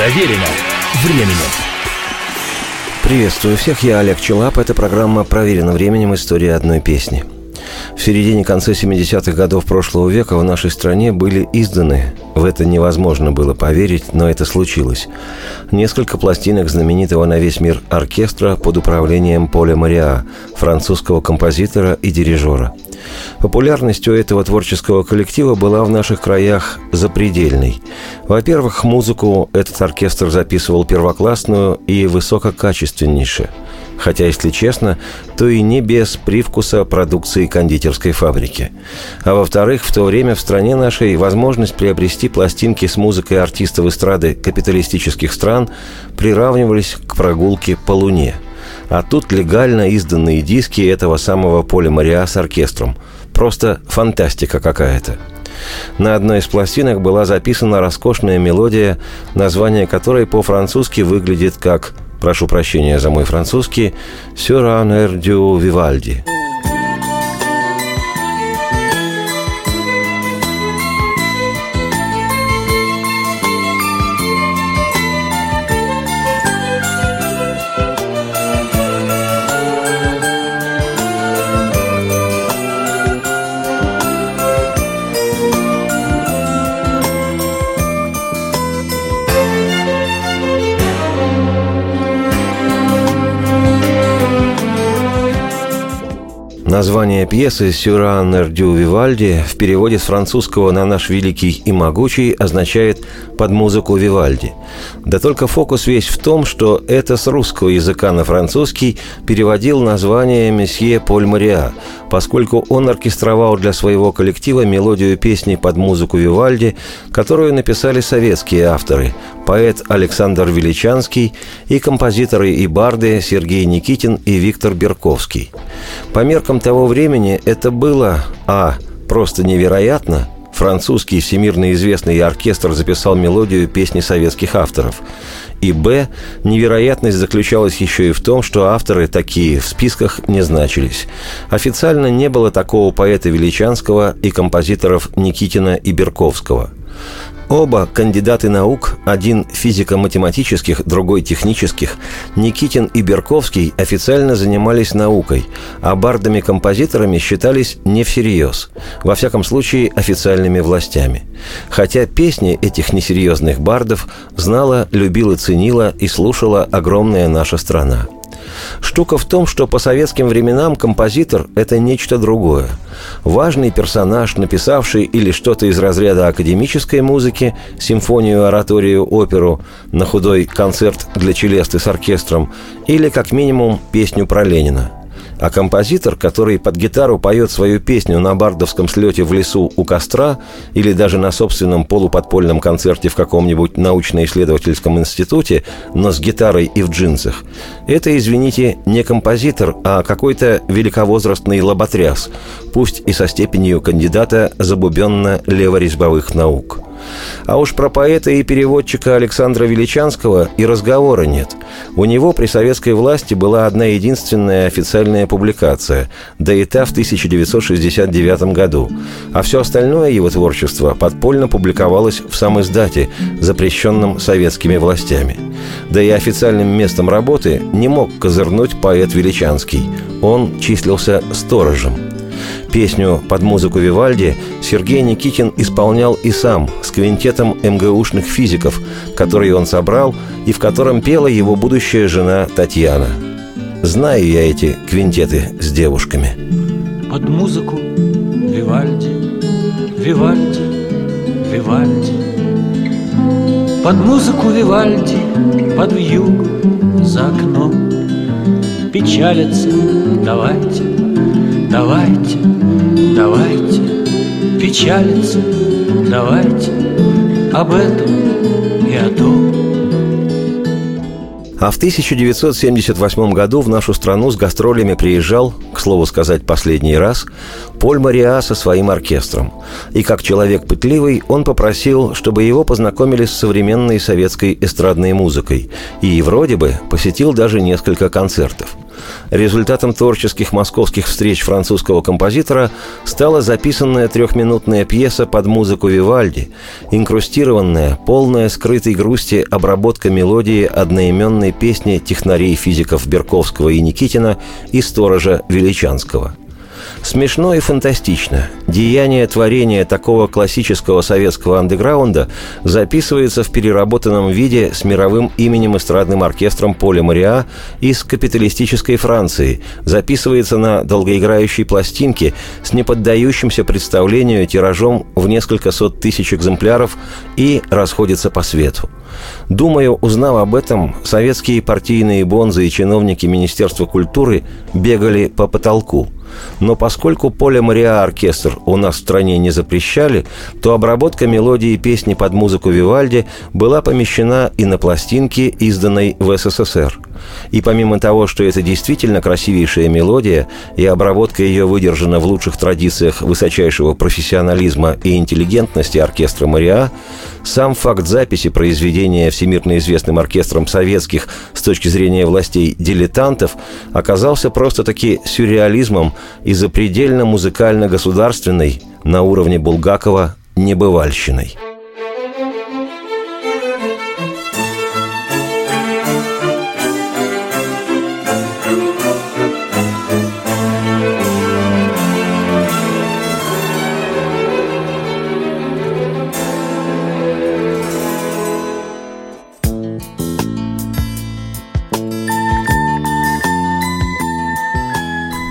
Проверено временем. Приветствую всех, я Олег Челап. Это программа «Проверено временем. История одной песни». В середине-конце 70-х годов прошлого века в нашей стране были изданы, в это невозможно было поверить, но это случилось, несколько пластинок знаменитого на весь мир оркестра под управлением Поля Мариа, французского композитора и дирижера – Популярность у этого творческого коллектива была в наших краях запредельной. Во-первых, музыку этот оркестр записывал первоклассную и высококачественнейшую. Хотя, если честно, то и не без привкуса продукции кондитерской фабрики. А во-вторых, в то время в стране нашей возможность приобрести пластинки с музыкой артистов эстрады капиталистических стран приравнивались к прогулке по Луне – а тут легально изданные диски этого самого Поля Мариа с оркестром. Просто фантастика какая-то. На одной из пластинок была записана роскошная мелодия, название которой по-французски выглядит как, прошу прощения за мой французский, «Сюран эрдю Вивальди». Название пьесы «Сюран Эрдю Вивальди» в переводе с французского на наш великий и могучий означает «под музыку Вивальди». Да только фокус весь в том, что это с русского языка на французский переводил название месье Поль Мариа, поскольку он оркестровал для своего коллектива мелодию песни под музыку Вивальди, которую написали советские авторы – поэт Александр Величанский и композиторы и барды Сергей Никитин и Виктор Берковский. По меркам того времени это было а. просто невероятно – французский всемирно известный оркестр записал мелодию песни советских авторов. И б. Невероятность заключалась еще и в том, что авторы такие в списках не значились. Официально не было такого поэта Величанского и композиторов Никитина и Берковского – Оба кандидаты наук, один физико-математических, другой технических, Никитин и Берковский официально занимались наукой, а бардами-композиторами считались не всерьез, во всяком случае официальными властями. Хотя песни этих несерьезных бардов знала, любила, ценила и слушала огромная наша страна – Штука в том, что по советским временам композитор – это нечто другое. Важный персонаж, написавший или что-то из разряда академической музыки, симфонию, ораторию, оперу, на худой концерт для челесты с оркестром, или, как минимум, песню про Ленина – а композитор, который под гитару поет свою песню на бардовском слете в лесу у костра или даже на собственном полуподпольном концерте в каком-нибудь научно-исследовательском институте, но с гитарой и в джинсах, это, извините, не композитор, а какой-то великовозрастный лоботряс, пусть и со степенью кандидата забубенно-леворезьбовых наук – а уж про поэта и переводчика Александра Величанского и разговора нет. У него при советской власти была одна единственная официальная публикация, да и та в 1969 году. А все остальное его творчество подпольно публиковалось в сам издате, запрещенном советскими властями. Да и официальным местом работы не мог козырнуть поэт Величанский. Он числился сторожем. Песню под музыку Вивальди Сергей Никитин исполнял и сам с квинтетом МГУшных физиков, который он собрал и в котором пела его будущая жена Татьяна. Знаю я эти квинтеты с девушками. Под музыку Вивальди, Вивальди, Вивальди Под музыку Вивальди, под вьюг за окном Печалится, давайте, давайте печалиться, давайте об этом и о том. А в 1978 году в нашу страну с гастролями приезжал, к слову сказать, последний раз, Поль Мариа со своим оркестром. И как человек пытливый, он попросил, чтобы его познакомили с современной советской эстрадной музыкой. И вроде бы посетил даже несколько концертов – Результатом творческих московских встреч французского композитора стала записанная трехминутная пьеса под музыку Вивальди, инкрустированная, полная скрытой грусти обработка мелодии одноименной песни технарей физиков Берковского и Никитина и сторожа Величанского – Смешно и фантастично. Деяние творения такого классического советского андеграунда записывается в переработанном виде с мировым именем эстрадным оркестром Поля Мариа из капиталистической Франции, записывается на долгоиграющей пластинке с неподдающимся представлению тиражом в несколько сот тысяч экземпляров и расходится по свету. Думаю, узнав об этом, советские партийные бонзы и чиновники Министерства культуры бегали по потолку – но поскольку поле Мариа оркестр у нас в стране не запрещали, то обработка мелодии песни под музыку Вивальди была помещена и на пластинке, изданной в СССР. И помимо того, что это действительно красивейшая мелодия, и обработка ее выдержана в лучших традициях высочайшего профессионализма и интеллигентности оркестра Мариа, сам факт записи произведения всемирно известным оркестром советских с точки зрения властей дилетантов оказался просто-таки сюрреализмом и запредельно музыкально-государственной на уровне Булгакова небывальщиной.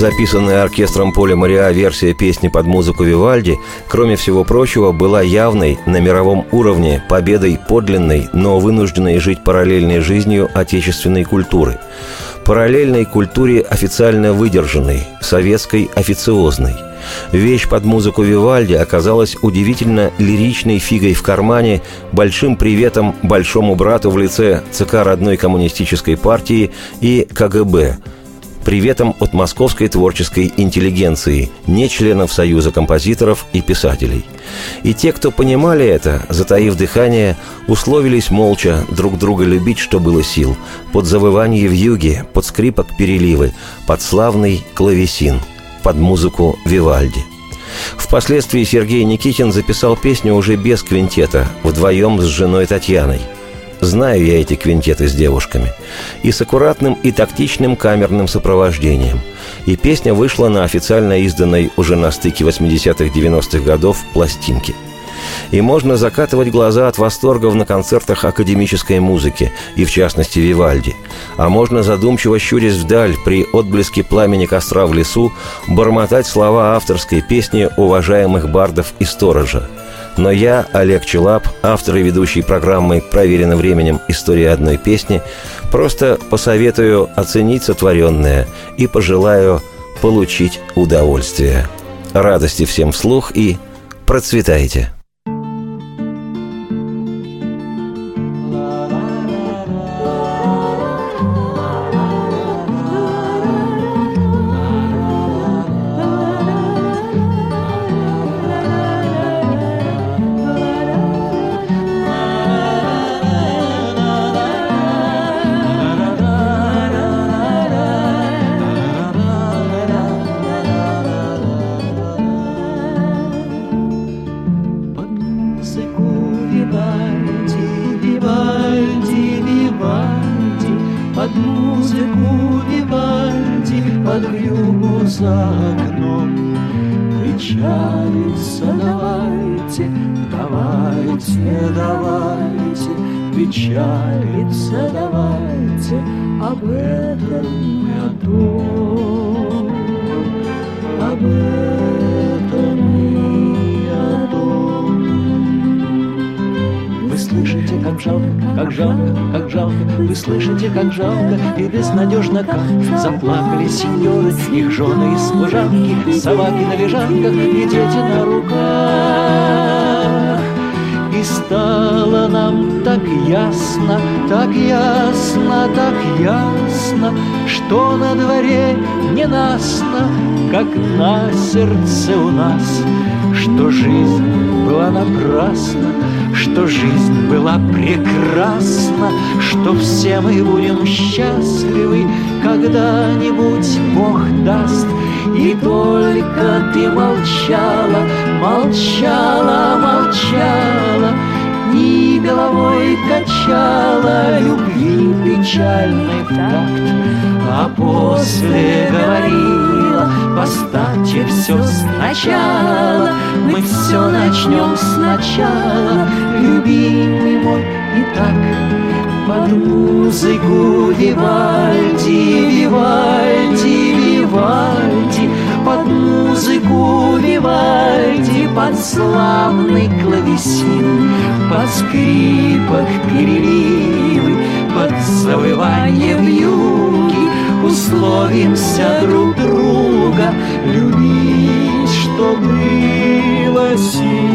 Записанная оркестром Поля Мариа версия песни под музыку Вивальди, кроме всего прочего, была явной на мировом уровне победой подлинной, но вынужденной жить параллельной жизнью отечественной культуры. Параллельной культуре официально выдержанной, советской официозной – Вещь под музыку Вивальди оказалась удивительно лиричной фигой в кармане, большим приветом большому брату в лице ЦК родной коммунистической партии и КГБ – приветом от московской творческой интеллигенции, не членов Союза композиторов и писателей. И те, кто понимали это, затаив дыхание, условились молча друг друга любить, что было сил, под завывание в юге, под скрипок переливы, под славный клавесин, под музыку Вивальди. Впоследствии Сергей Никитин записал песню уже без квинтета, вдвоем с женой Татьяной – Знаю я эти квинтеты с девушками. И с аккуратным и тактичным камерным сопровождением. И песня вышла на официально изданной уже на стыке 80-х-90-х годов пластинке. И можно закатывать глаза от восторгов на концертах академической музыки, и в частности Вивальди. А можно задумчиво щурясь вдаль при отблеске пламени костра в лесу бормотать слова авторской песни уважаемых бардов и сторожа – но я, Олег Челап, автор и ведущий программы «Проверено временем. История одной песни», просто посоветую оценить сотворенное и пожелаю получить удовольствие. Радости всем вслух и процветайте! к за окном Печалиться давайте, давайте, давайте Печалиться давайте об этом и о том Об этом. Безнадежно как Заплакали сеньоры, их жены и служанки, Собаки на лежанках и дети на руках. И стало нам так ясно, так ясно, так ясно, Что на дворе ненастно, как на сердце у нас, Что жизнь была напрасна, что жизнь была прекрасна, что все мы будем счастливы, когда-нибудь Бог даст. И только ты молчала, молчала, молчала, и головой качала любви печальный такт, а после говорила, поставьте все сначала, мы все начнем сначала, любимый мой, и так под музыку Вивальди, Вивальди, Вивальди, под музыку Вивальди, под славный клавесин, под скрипок переливы, под завывание вьюги, условимся друг друга любить, что было сил.